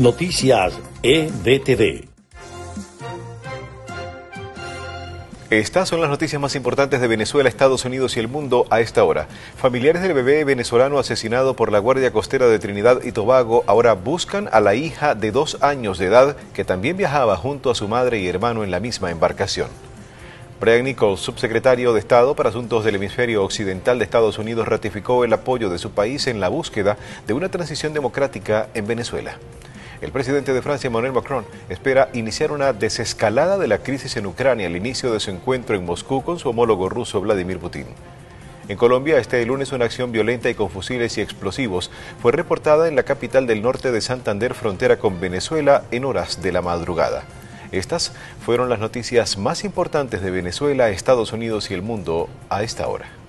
Noticias EBTV. Estas son las noticias más importantes de Venezuela, Estados Unidos y el mundo a esta hora. Familiares del bebé venezolano asesinado por la Guardia Costera de Trinidad y Tobago ahora buscan a la hija de dos años de edad que también viajaba junto a su madre y hermano en la misma embarcación. Brian Nichols, subsecretario de Estado para Asuntos del Hemisferio Occidental de Estados Unidos, ratificó el apoyo de su país en la búsqueda de una transición democrática en Venezuela. El presidente de Francia, Emmanuel Macron, espera iniciar una desescalada de la crisis en Ucrania al inicio de su encuentro en Moscú con su homólogo ruso, Vladimir Putin. En Colombia, este lunes una acción violenta y con fusiles y explosivos fue reportada en la capital del norte de Santander, frontera con Venezuela, en horas de la madrugada. Estas fueron las noticias más importantes de Venezuela, Estados Unidos y el mundo a esta hora.